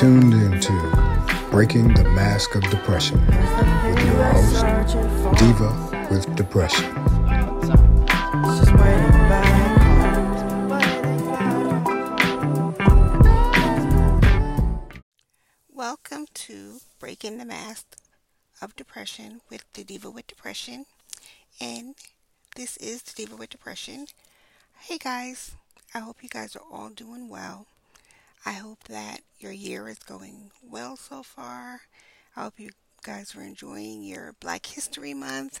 tuned into Breaking the Mask of Depression with your host, Diva with Depression. Welcome to Breaking the Mask of Depression with the Diva with Depression. And this is the Diva with Depression. Hey guys, I hope you guys are all doing well. I hope that your year is going well so far. I hope you guys are enjoying your Black History Month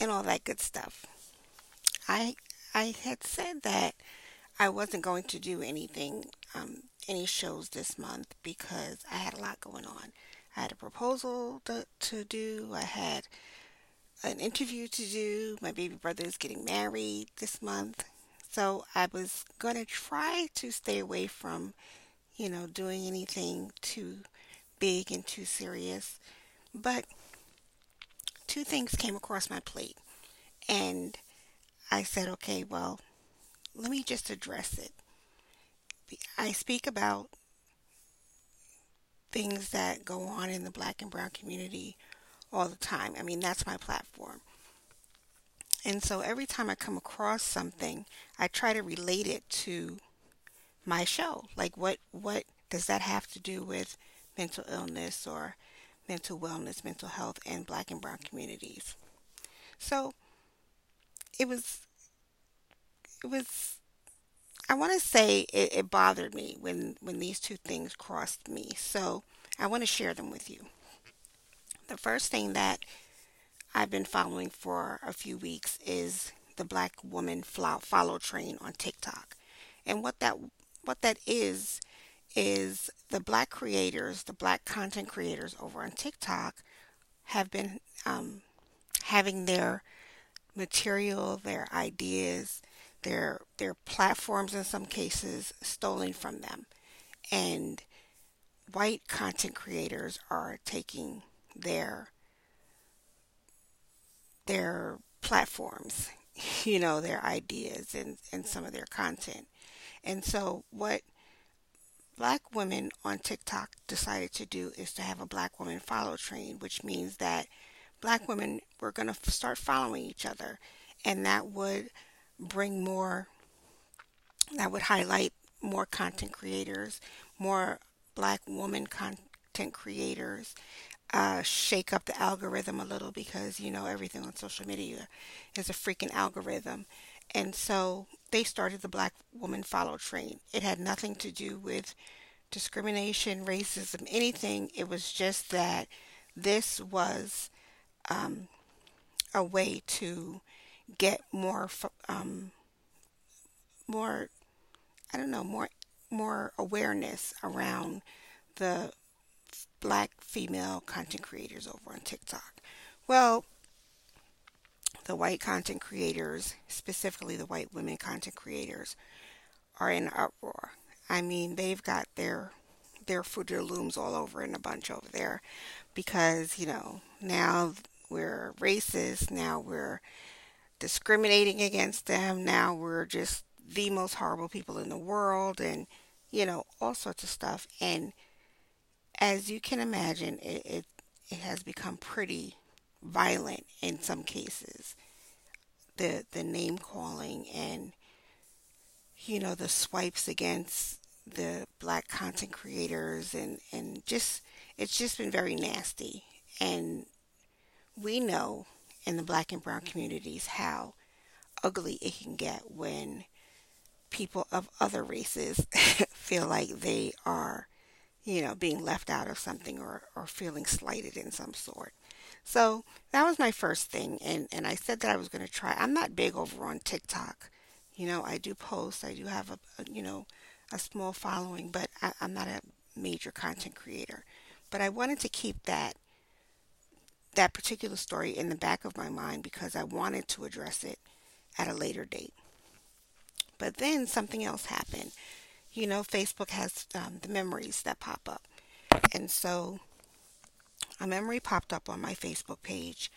and all that good stuff. I I had said that I wasn't going to do anything, um, any shows this month because I had a lot going on. I had a proposal to, to do. I had an interview to do. My baby brother is getting married this month. So I was going to try to stay away from, you know, doing anything too big and too serious. But two things came across my plate. And I said, okay, well, let me just address it. I speak about things that go on in the black and brown community all the time. I mean, that's my platform. And so every time I come across something, I try to relate it to my show. Like what what does that have to do with mental illness or mental wellness, mental health and black and brown communities? So it was it was I want to say it, it bothered me when when these two things crossed me. So I want to share them with you. The first thing that I've been following for a few weeks is the Black Woman Follow Train on TikTok. And what that what that is is the black creators, the black content creators over on TikTok have been um, having their material, their ideas, their their platforms in some cases stolen from them. And white content creators are taking their their platforms, you know, their ideas and, and some of their content. And so what black women on TikTok decided to do is to have a black woman follow train, which means that black women were going to start following each other and that would bring more that would highlight more content creators, more black woman content creators, uh, shake up the algorithm a little because you know everything on social media is a freaking algorithm. And so they started the Black Woman Follow Train. It had nothing to do with discrimination, racism, anything. It was just that this was um, a way to get more, um, more, I don't know, more, more awareness around the black female content creators over on TikTok. Well, the white content creators, specifically the white women content creators, are in uproar. I mean, they've got their their Fruit Looms all over in a bunch over there because, you know, now we're racist, now we're discriminating against them, now we're just the most horrible people in the world and, you know, all sorts of stuff. And as you can imagine, it, it, it has become pretty violent in some cases. The the name calling and you know the swipes against the black content creators and and just it's just been very nasty and we know in the black and brown communities how ugly it can get when people of other races feel like they are you know, being left out of something or, or feeling slighted in some sort. So that was my first thing. And, and I said that I was going to try. I'm not big over on TikTok. You know, I do post, I do have a, a you know, a small following, but I, I'm not a major content creator. But I wanted to keep that that particular story in the back of my mind because I wanted to address it at a later date. But then something else happened you know, Facebook has um, the memories that pop up. And so a memory popped up on my Facebook page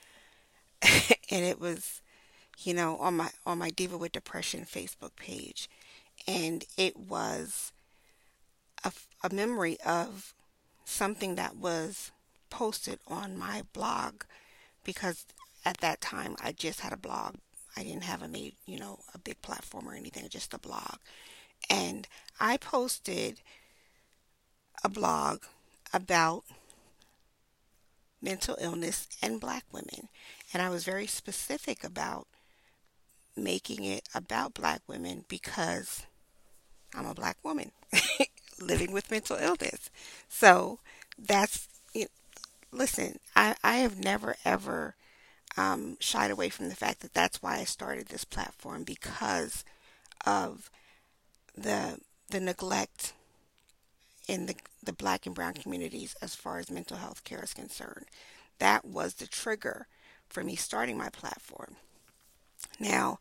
and it was, you know, on my on my Diva with Depression Facebook page. And it was a, a memory of something that was posted on my blog because at that time I just had a blog. I didn't have a made, you know, a big platform or anything, just a blog. And I posted a blog about mental illness and black women. And I was very specific about making it about black women because I'm a black woman living with mental illness. So that's, you know, listen, I, I have never ever um, shied away from the fact that that's why I started this platform because of the the neglect in the, the black and brown communities as far as mental health care is concerned. That was the trigger for me starting my platform. Now,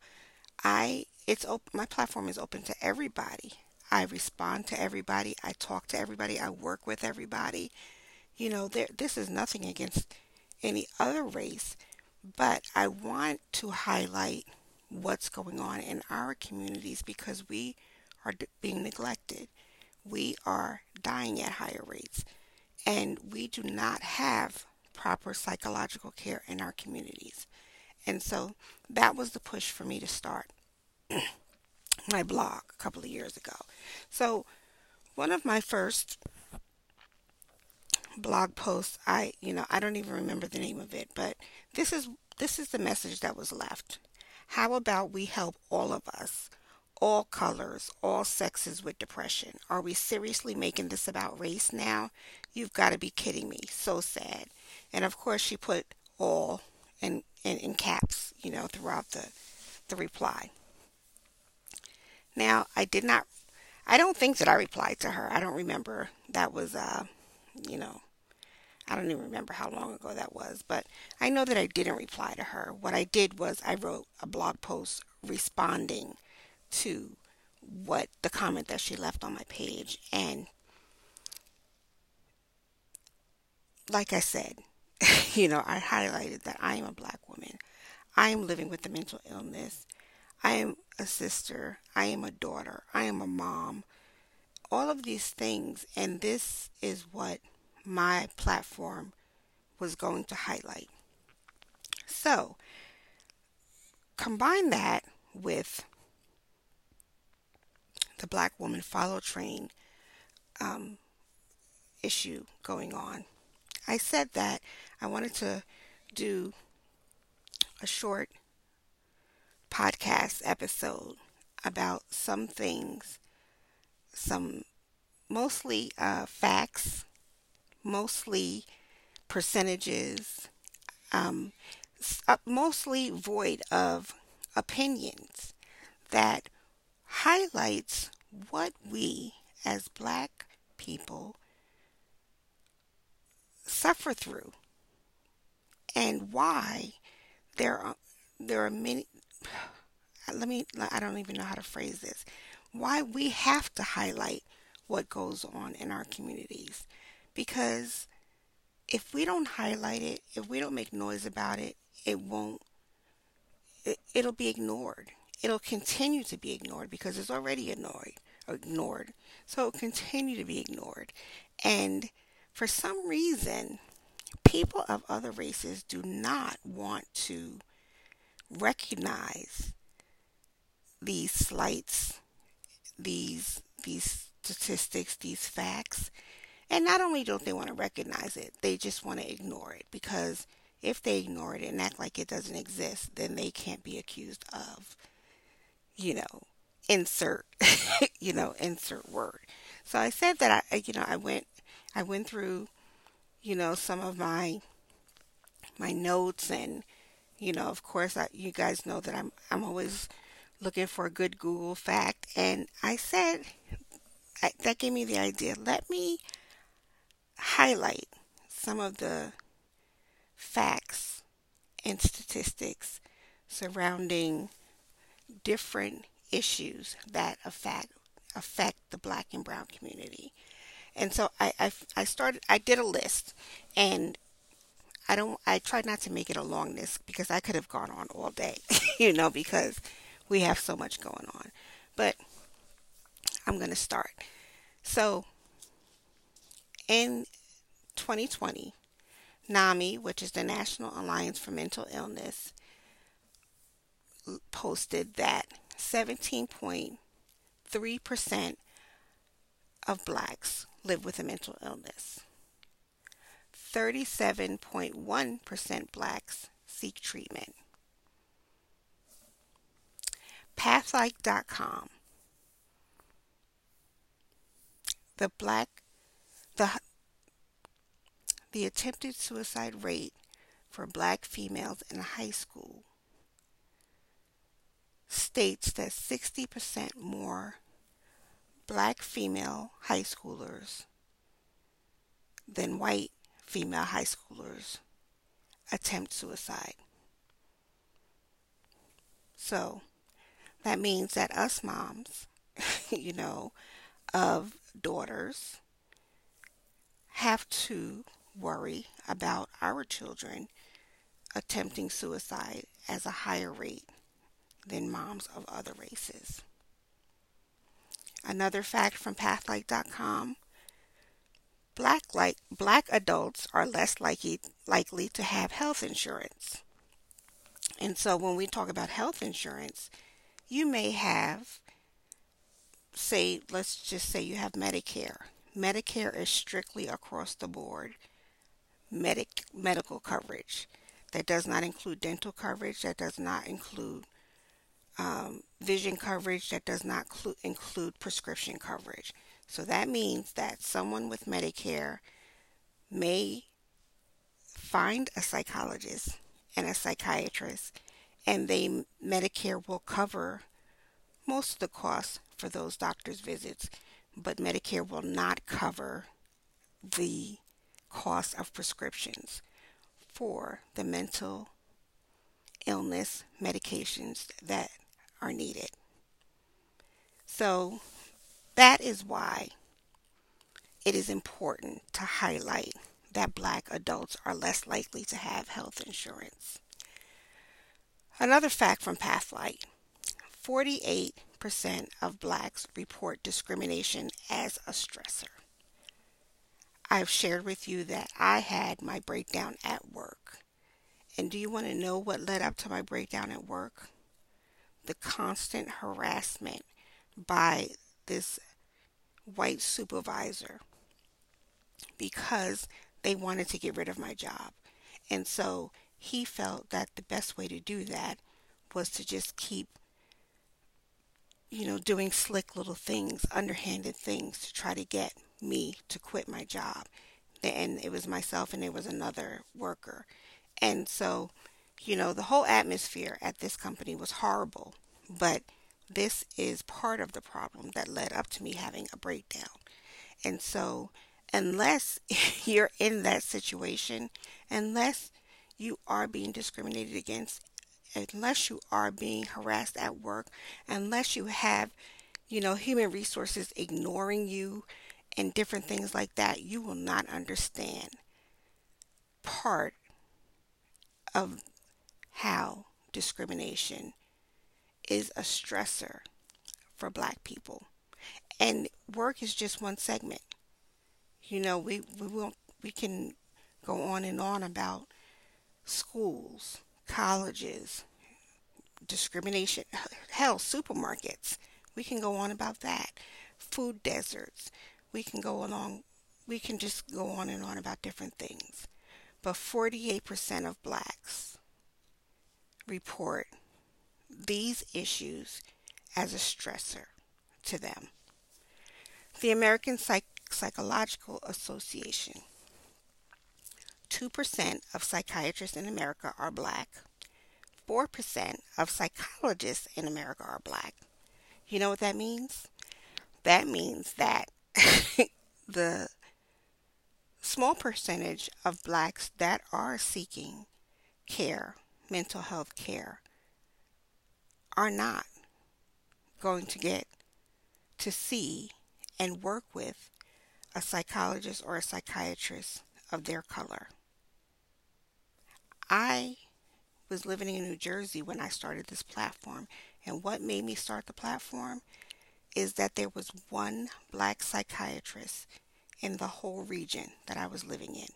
I it's open, my platform is open to everybody. I respond to everybody. I talk to everybody. I work with everybody. You know, there, this is nothing against any other race, but I want to highlight what's going on in our communities because we are being neglected. We are dying at higher rates, and we do not have proper psychological care in our communities. And so that was the push for me to start my blog a couple of years ago. So, one of my first blog posts, I, you know, I don't even remember the name of it, but this is this is the message that was left. How about we help all of us, all colors, all sexes with depression? Are we seriously making this about race now? You've got to be kidding me. So sad. And of course, she put all in, in, in caps, you know, throughout the, the reply. Now, I did not, I don't think that I replied to her. I don't remember. That was, uh, you know, I don't even remember how long ago that was, but I know that I didn't reply to her. What I did was I wrote a blog post responding to what the comment that she left on my page. And like I said, you know, I highlighted that I am a black woman. I am living with a mental illness. I am a sister. I am a daughter. I am a mom. All of these things. And this is what my platform was going to highlight. So, combine that with the black woman follow train um, issue going on. I said that I wanted to do a short podcast episode about some things, some mostly uh, facts, mostly percentages, um, uh, mostly void of opinions that highlights what we as black people suffer through and why there are there are many let me I don't even know how to phrase this why we have to highlight what goes on in our communities. Because if we don't highlight it if we don't make noise about it it won't it, it'll be ignored it'll continue to be ignored because it's already annoyed ignored so it'll continue to be ignored and for some reason, people of other races do not want to recognize these slights, these these statistics, these facts. And not only don't they want to recognize it, they just want to ignore it because if they ignore it and act like it doesn't exist, then they can't be accused of, you know, insert, you know, insert word. So I said that I, you know, I went I went through, you know, some of my my notes and you know, of course, I, you guys know that I'm I'm always looking for a good Google fact, and I said I, that gave me the idea. Let me highlight some of the facts and statistics surrounding different issues that affect affect the black and brown community. And so I, I, I started, I did a list and I don't, I tried not to make it a long list because I could have gone on all day, you know, because we have so much going on. But I'm going to start. So in 2020, NAMI, which is the National Alliance for Mental Illness, posted that 17.3% of blacks live with a mental illness. 37.1% blacks seek treatment. Pathlight.com. The black the the attempted suicide rate for black females in high school states that 60% more black female high schoolers than white female high schoolers attempt suicide. So that means that us moms, you know, of daughters have to worry about our children attempting suicide as a higher rate than moms of other races. Another fact from Pathlight.com black, like, black adults are less likely, likely to have health insurance. And so when we talk about health insurance, you may have, say, let's just say you have Medicare. Medicare is strictly across the board medic, medical coverage. That does not include dental coverage, that does not include um, vision coverage, that does not clu- include prescription coverage. So that means that someone with Medicare may find a psychologist and a psychiatrist, and they Medicare will cover most of the costs for those doctor's visits, but Medicare will not cover the cost of prescriptions for the mental illness medications that are needed. So that is why it is important to highlight that black adults are less likely to have health insurance. Another fact from Pathlight 48% of blacks report discrimination as a stressor. I've shared with you that I had my breakdown at work. And do you want to know what led up to my breakdown at work? The constant harassment by this white supervisor because they wanted to get rid of my job. And so he felt that the best way to do that was to just keep, you know, doing slick little things, underhanded things to try to get me to quit my job. And it was myself and there was another worker. And so, you know, the whole atmosphere at this company was horrible. But this is part of the problem that led up to me having a breakdown. And so, unless you're in that situation, unless you are being discriminated against, unless you are being harassed at work, unless you have, you know, human resources ignoring you and different things like that, you will not understand part of how discrimination is a stressor for black people. And work is just one segment. You know, we, we won't we can go on and on about schools, colleges, discrimination, hell, supermarkets. We can go on about that. Food deserts we can go along, we can just go on and on about different things. But 48% of blacks report these issues as a stressor to them. The American Psych- Psychological Association 2% of psychiatrists in America are black. 4% of psychologists in America are black. You know what that means? That means that the small percentage of blacks that are seeking care, mental health care, are not going to get to see and work with a psychologist or a psychiatrist of their color. I was living in New Jersey when I started this platform, and what made me start the platform is that there was one black psychiatrist in the whole region that I was living in.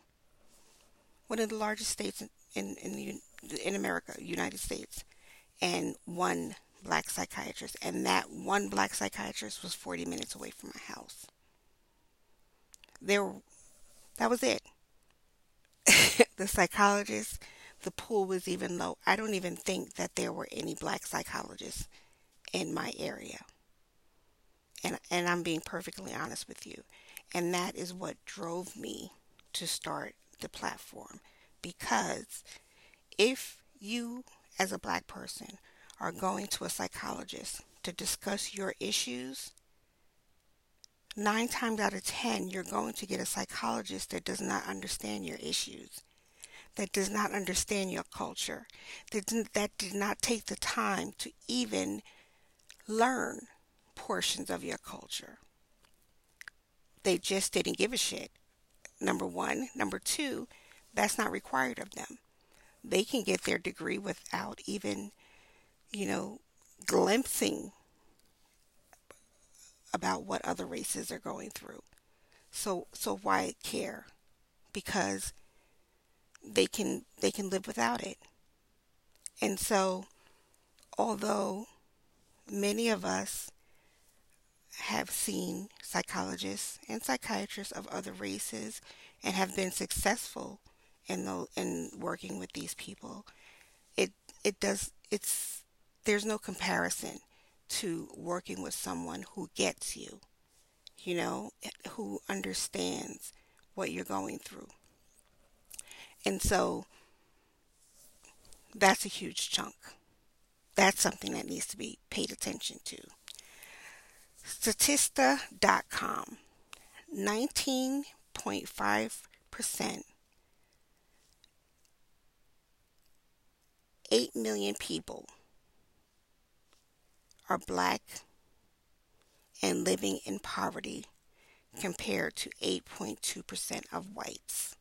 One of the largest states in in in, the, in America, United States, and one black psychiatrist, and that one black psychiatrist was 40 minutes away from my house. There, that was it. the psychologist, the pool was even low. I don't even think that there were any black psychologists in my area. And and I'm being perfectly honest with you. And that is what drove me to start the platform because if you as a black person are going to a psychologist to discuss your issues, nine times out of ten, you're going to get a psychologist that does not understand your issues, that does not understand your culture, that, that did not take the time to even learn portions of your culture. They just didn't give a shit. Number one. Number two, that's not required of them. They can get their degree without even, you know, glimpsing about what other races are going through. So so why care? Because they can they can live without it. And so although many of us have seen psychologists and psychiatrists of other races and have been successful in the, in working with these people, it it does it's there's no comparison to working with someone who gets you, you know, who understands what you're going through. And so that's a huge chunk. That's something that needs to be paid attention to. Statista.com 19.5% 8 million people are black and living in poverty compared to 8.2% of whites.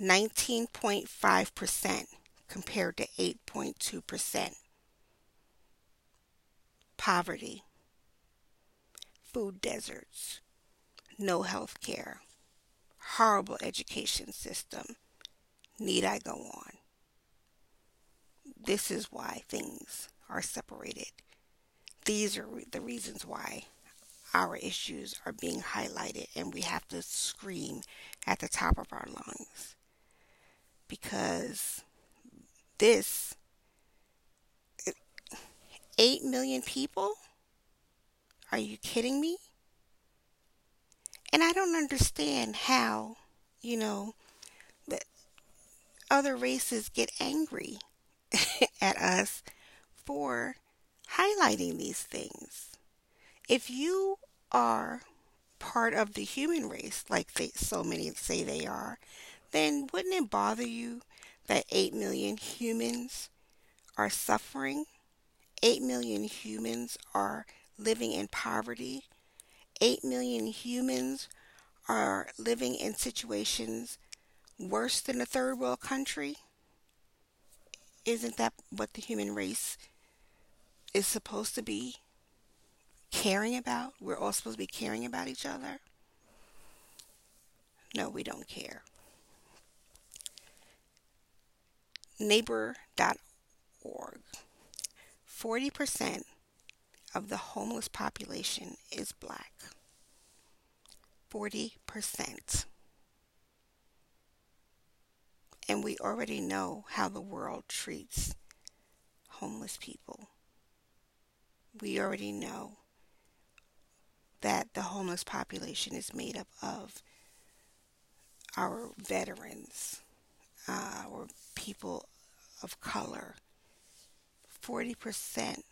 19.5% compared to 8.2%. Poverty, food deserts, no health care, horrible education system. Need I go on? This is why things are separated. These are the reasons why our issues are being highlighted and we have to scream at the top of our lungs. Because this 8 million people? Are you kidding me? And I don't understand how, you know, that other races get angry at us for highlighting these things. If you are part of the human race, like they, so many say they are, then wouldn't it bother you that 8 million humans are suffering? 8 million humans are living in poverty. 8 million humans are living in situations worse than a third world country. Isn't that what the human race is supposed to be caring about. We're all supposed to be caring about each other. No, we don't care. Neighbor.org 40% of the homeless population is black. 40%. And we already know how the world treats homeless people we already know that the homeless population is made up of our veterans, uh, or people of color. 40%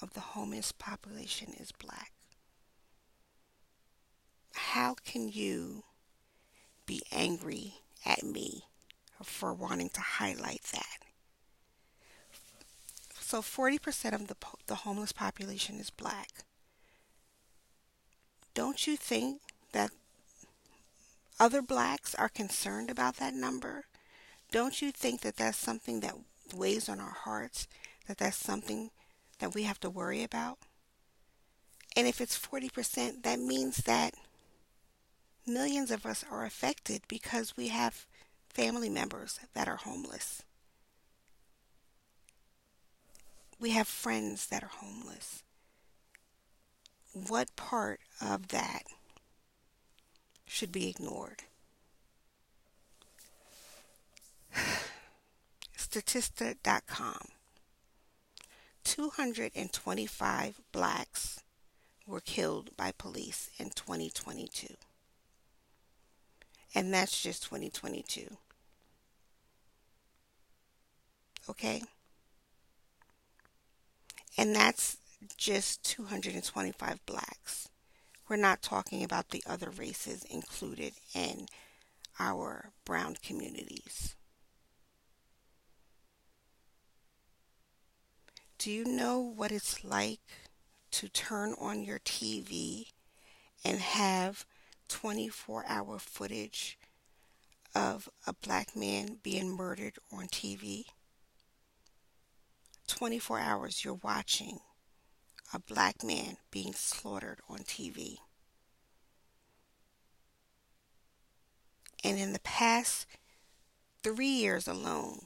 of the homeless population is black. How can you be angry at me for wanting to highlight that? So 40% of the, the homeless population is black. Don't you think that other blacks are concerned about that number? Don't you think that that's something that weighs on our hearts? That that's something that we have to worry about? And if it's 40%, that means that millions of us are affected because we have family members that are homeless. We have friends that are homeless. What part of that should be ignored? Statista.com 225 blacks were killed by police in 2022. And that's just 2022. Okay? And that's just 225 blacks. We're not talking about the other races included in our brown communities. Do you know what it's like to turn on your TV and have 24 hour footage of a black man being murdered on TV? 24 hours you're watching a black man being slaughtered on TV. And in the past three years alone,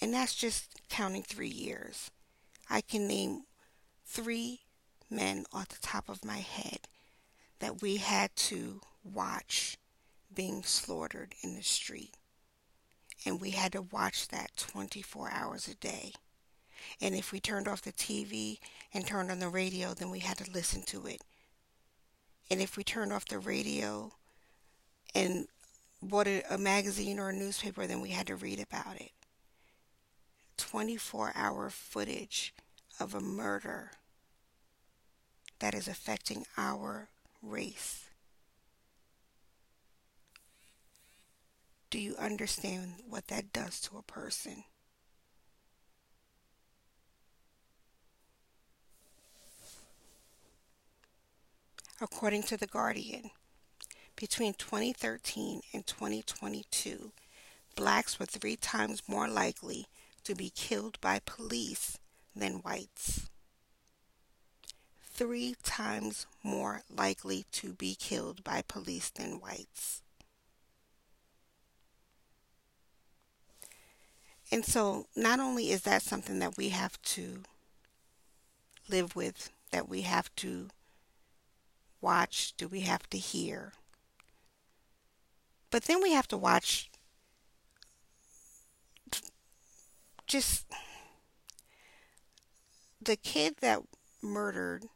and that's just counting three years, I can name three men off the top of my head that we had to watch being slaughtered in the street. And we had to watch that 24 hours a day. And if we turned off the TV and turned on the radio, then we had to listen to it. And if we turned off the radio and bought a, magazine or a newspaper, then we had to read about it. 24 hour footage of a murder that is affecting our race. Do you understand what that does to a person? According to The Guardian, between 2013 and 2022, blacks were three times more likely to be killed by police than whites. Three times more likely to be killed by police than whites. And so, not only is that something that we have to live with, that we have to watch, do we have to hear, but then we have to watch just the kid that murdered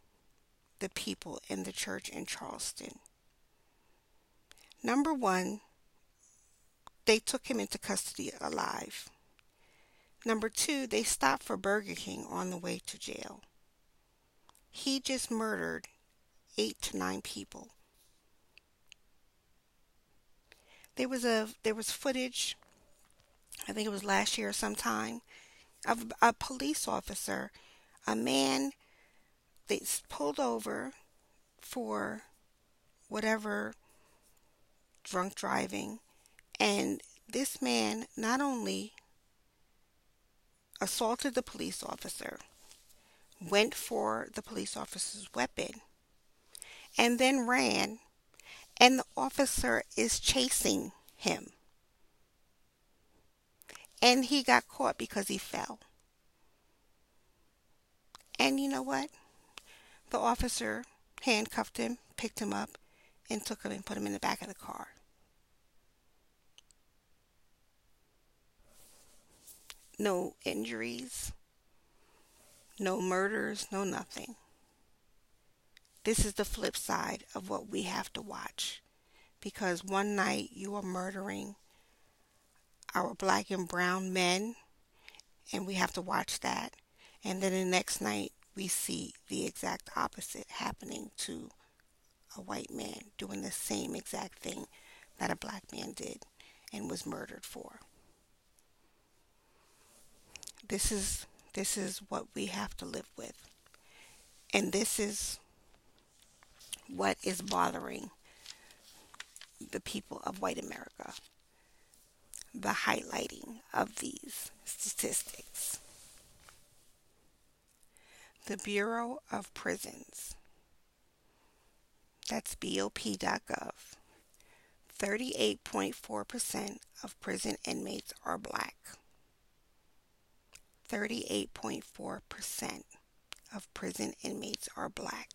the people in the church in Charleston. Number one, they took him into custody alive. Number two, they stopped for Burger King on the way to jail. He just murdered eight to nine people. There was a there was footage I think it was last year or sometime, of a police officer, a man they pulled over for whatever drunk driving, and this man not only assaulted the police officer, went for the police officer's weapon, and then ran, and the officer is chasing him and he got caught because he fell. And you know what? The officer handcuffed him, picked him up, and took him and put him in the back of the car. No injuries, no murders, no nothing. This is the flip side of what we have to watch. Because one night you are murdering our black and brown men, and we have to watch that. And then the next night, we see the exact opposite happening to a white man doing the same exact thing that a black man did and was murdered for. This is this is what we have to live with. And this is what is bothering the people of white America the highlighting of these statistics. The Bureau of Prisons That's BOP.gov. 38.4% of prison inmates are black. 38.4% of prison inmates are black.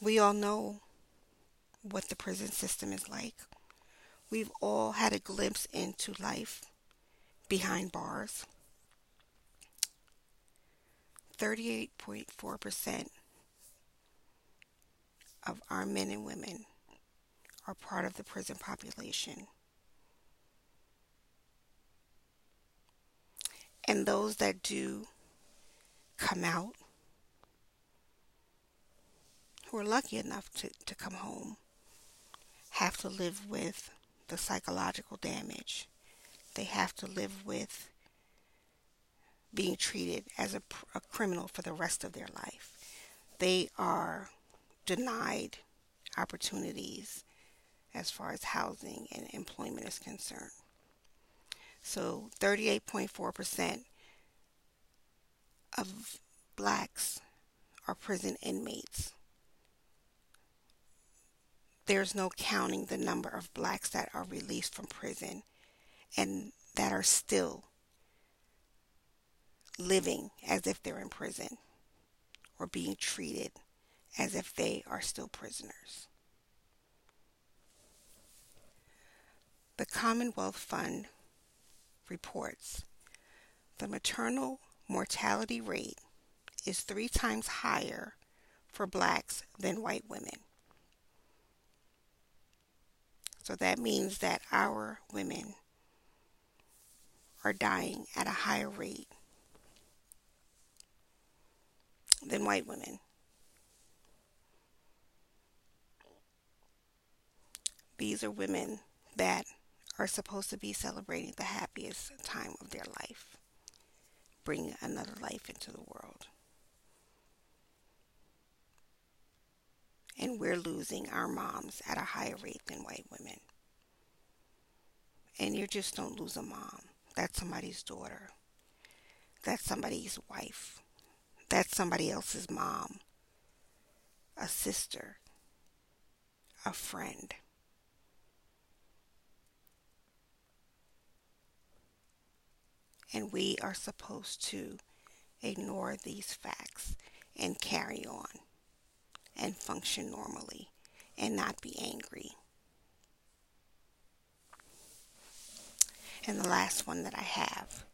We all know what the prison system is like. We've all had a glimpse into life behind bars. 38.4% of our men and women are part of the prison population. And those that do come out, who are lucky enough to, to come home, have to live with the psychological damage. They have to live with being treated as a, a criminal for the rest of their life. They are denied opportunities as far as housing and employment is concerned. So 38.4% of blacks are prison inmates. There's no counting the number of blacks that are released from prison and that are still living as if they're in prison or being treated as if they are still prisoners. The Commonwealth Fund reports the maternal mortality rate is three times higher for blacks than white women. So that means that our women are dying at a higher rate than white women. These are women that are supposed to be celebrating the happiest time of their life, bringing another life into the world. And we're losing our moms at a higher rate than white women. And you just don't lose a mom. That's somebody's daughter. That's somebody's wife. That's somebody else's mom, a sister, a friend. And we are supposed to ignore these facts and carry on and function normally and not be angry. And the last one that I have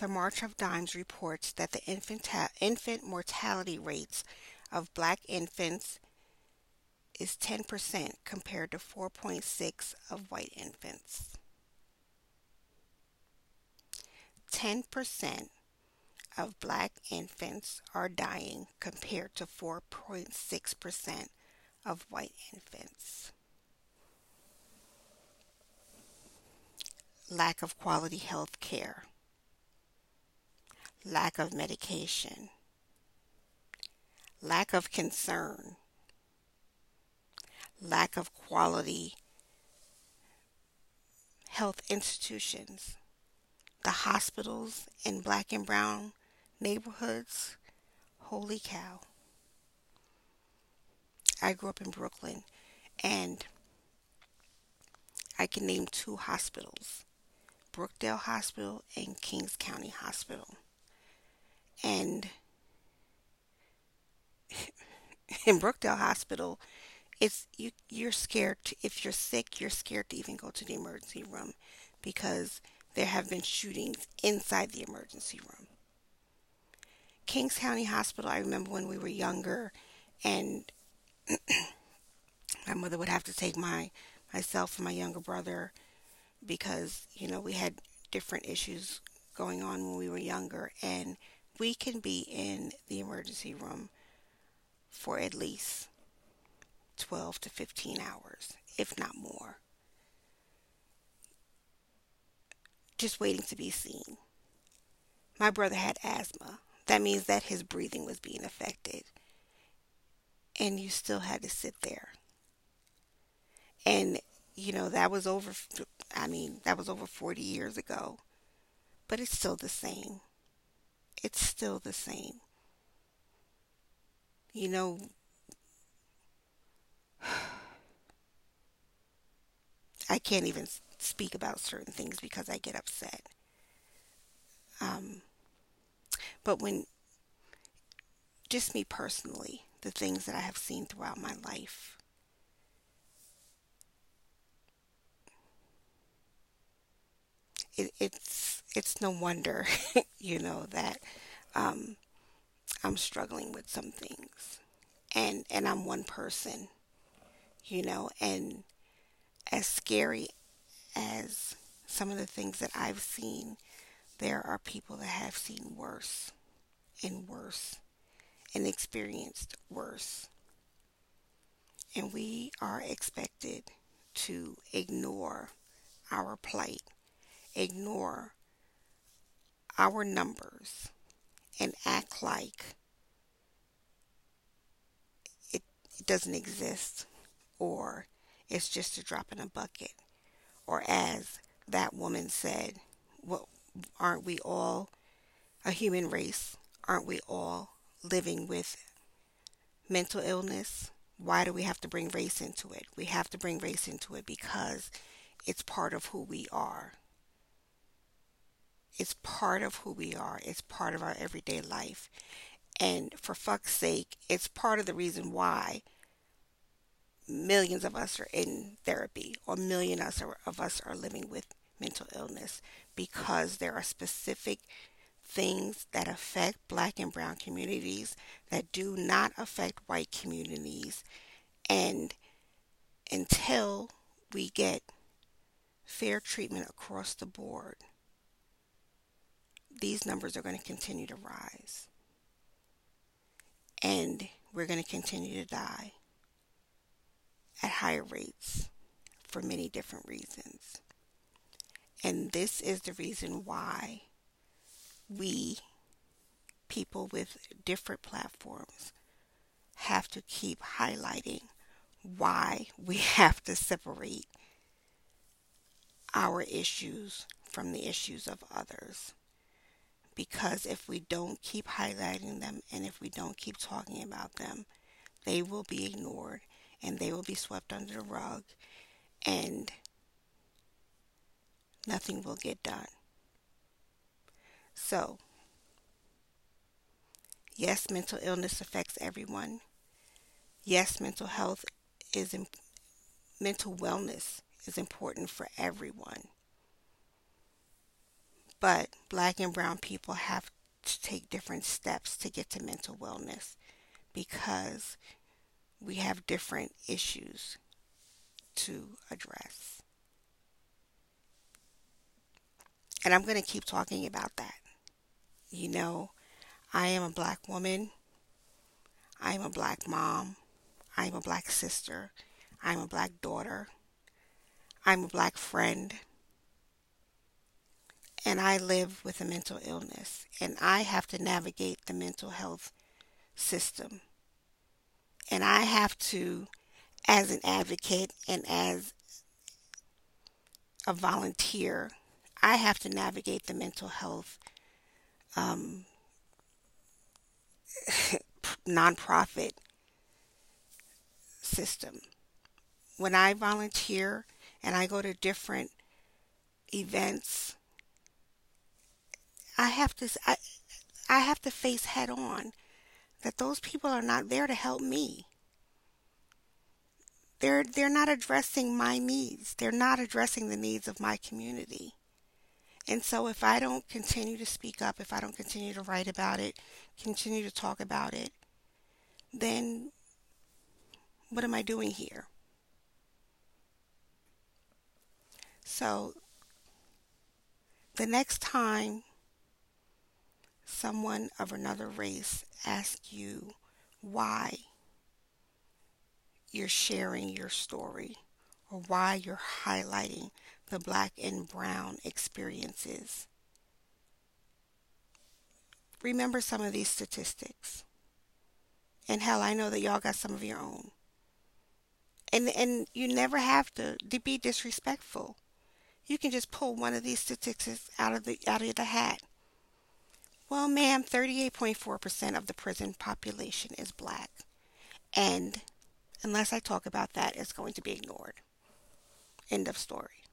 the March of Dimes reports that the infant, infant mortality rates of black infants is 10% compared to 4.6 of white infants. 10% of black infants are dying compared to 4.6% of white infants. Lack of quality health care lack of medication, lack of concern, lack of quality health institutions, the hospitals in black and brown neighborhoods. Holy cow. I grew up in Brooklyn and I can name two hospitals Brookdale Hospital and Kings County Hospital and in Brookdale Hospital, it's you you're scared to, if you're sick, you're scared to even go to the emergency room because there have been shootings inside the emergency room. Kings County Hospital, I remember when we were younger and my mother would have to take my myself and my younger brother because, you know, we had different issues going on when we were younger and we can be in the emergency room for at least 12 to 15 hours, if not more. Just waiting to be seen. My brother had asthma. That means that his breathing was being affected. And you still had to sit there. And, you know, that was over, I mean, that was over 40 years ago. But it's still the same it's still the same. You know, I can't even speak about certain things because I get upset. Um, but when, just me personally, the things that I have seen throughout my life, it, it's it's no wonder, you know, that um, I'm struggling with some things, and and I'm one person, you know, and as scary as some of the things that I've seen, there are people that have seen worse and worse and experienced worse. And we are expected to ignore our plight, ignore our numbers, and act like it, it doesn't exist or it's just a drop in a bucket. Or as that woman said, well, aren't we all a human race? Aren't we all living with mental illness? Why do we have to bring race into it? We have to bring race into it because it's part of who we are. It's part of who we are. It's part of our everyday life. And for fuck's sake, it's part of the reason why millions of us are in therapy or million of us are living with mental illness because there are specific things that affect black and brown communities that do not affect white communities and until we get fair treatment across the board these numbers are going to continue to rise and we're going to continue to die at higher rates for many different reasons. And this is the reason why we, people with different platforms, have to keep highlighting why we have to separate our issues from the issues of others. Because if we don't keep highlighting them and if we don't keep talking about them, they will be ignored and they will be swept under the rug and nothing will get done. So, yes, mental illness affects everyone. Yes, mental health is mental wellness is important for everyone. But black and brown people have to take different steps to get to mental wellness because we have different issues to address. And I'm going to keep talking about that. You know, I am a black woman. I am a black mom. I am a black sister. I'm a black daughter. I'm a black friend. And I live with a mental illness. And I have to navigate the mental health system and I have to, as an advocate and as a volunteer, I have to navigate the mental health um, nonprofit system. When I volunteer and I go to different events, I have to I, I have to face head on that those people are not there to help me. They're, they're not addressing my needs. They're not addressing the needs of my community. And so if I don't continue to speak up, if I don't continue to write about it, continue to talk about it, then what am I doing here? So the next time someone of another race ask you why you're sharing your story or why you're highlighting the black and brown experiences. Remember some of these statistics. And hell, I know that y'all got some of your own. And and you never have to, be disrespectful. You can just pull one of these statistics out of the out of the hat well, ma'am, 38.4% of the prison population is black. And unless I talk about that, it's going to be ignored. End of story.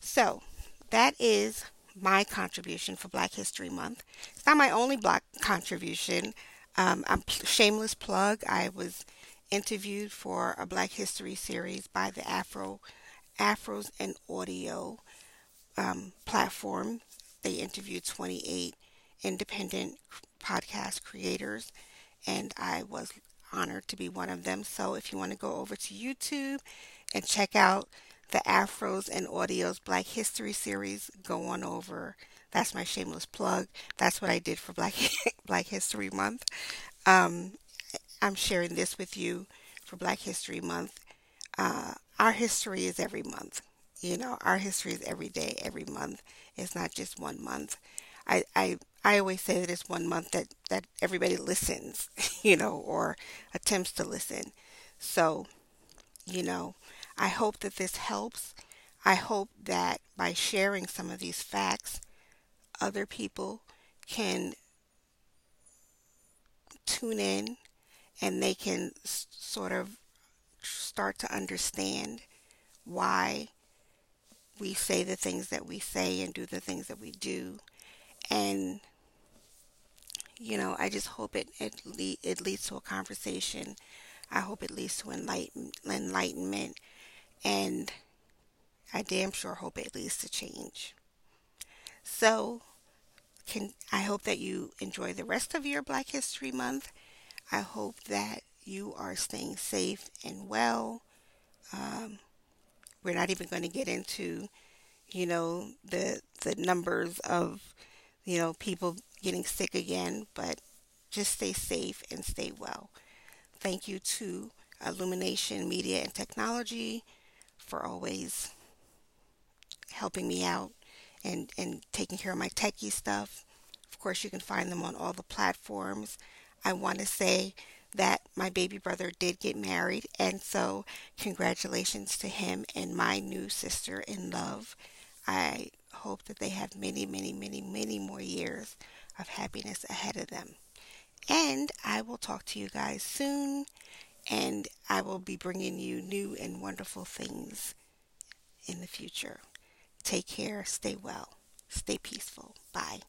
So, that is my contribution for Black History Month. It's not my only black contribution. Um, I'm shameless plug. I was interviewed for a Black History series by the Afro Afros and Audio um, platform. They interviewed 28 independent podcast creators, and I was honored to be one of them. So if you want to go over to YouTube and check out the Afros and Audios Black History series, go on over. That's my shameless plug. That's what I did for Black Black History Month. Um, I'm sharing this with you for Black History Month. Uh, our history is every month. You know, our history is every day, every month. It's not just one month. I, I I always say that it's one month that, that everybody listens, you know, or attempts to listen. So, you know, I hope that this helps. I hope that by sharing some of these facts, other people can tune in and they can sort of start to understand why we say the things that we say and do the things that we do. And, you know, I just hope it, it, le- it leads to a conversation. I hope it leads to enlighten- enlightenment and I damn sure hope it leads to change. So, can I hope that you enjoy the rest of your Black History Month. I hope that you are staying safe and well. Um, we're not even going to get into, you know, the the numbers of, you know, people getting sick again, but just stay safe and stay well. Thank you to Illumination Media and Technology for always helping me out and, and taking care of my techie stuff. Of course, you can find them on all the platforms. I want to say that my baby brother did get married, and so congratulations to him and my new sister in love. I hope that they have many, many, many, many more years of happiness ahead of them. And I will talk to you guys soon and I will be bringing you new and wonderful things in the future. Take care, stay well, stay peaceful. Bye.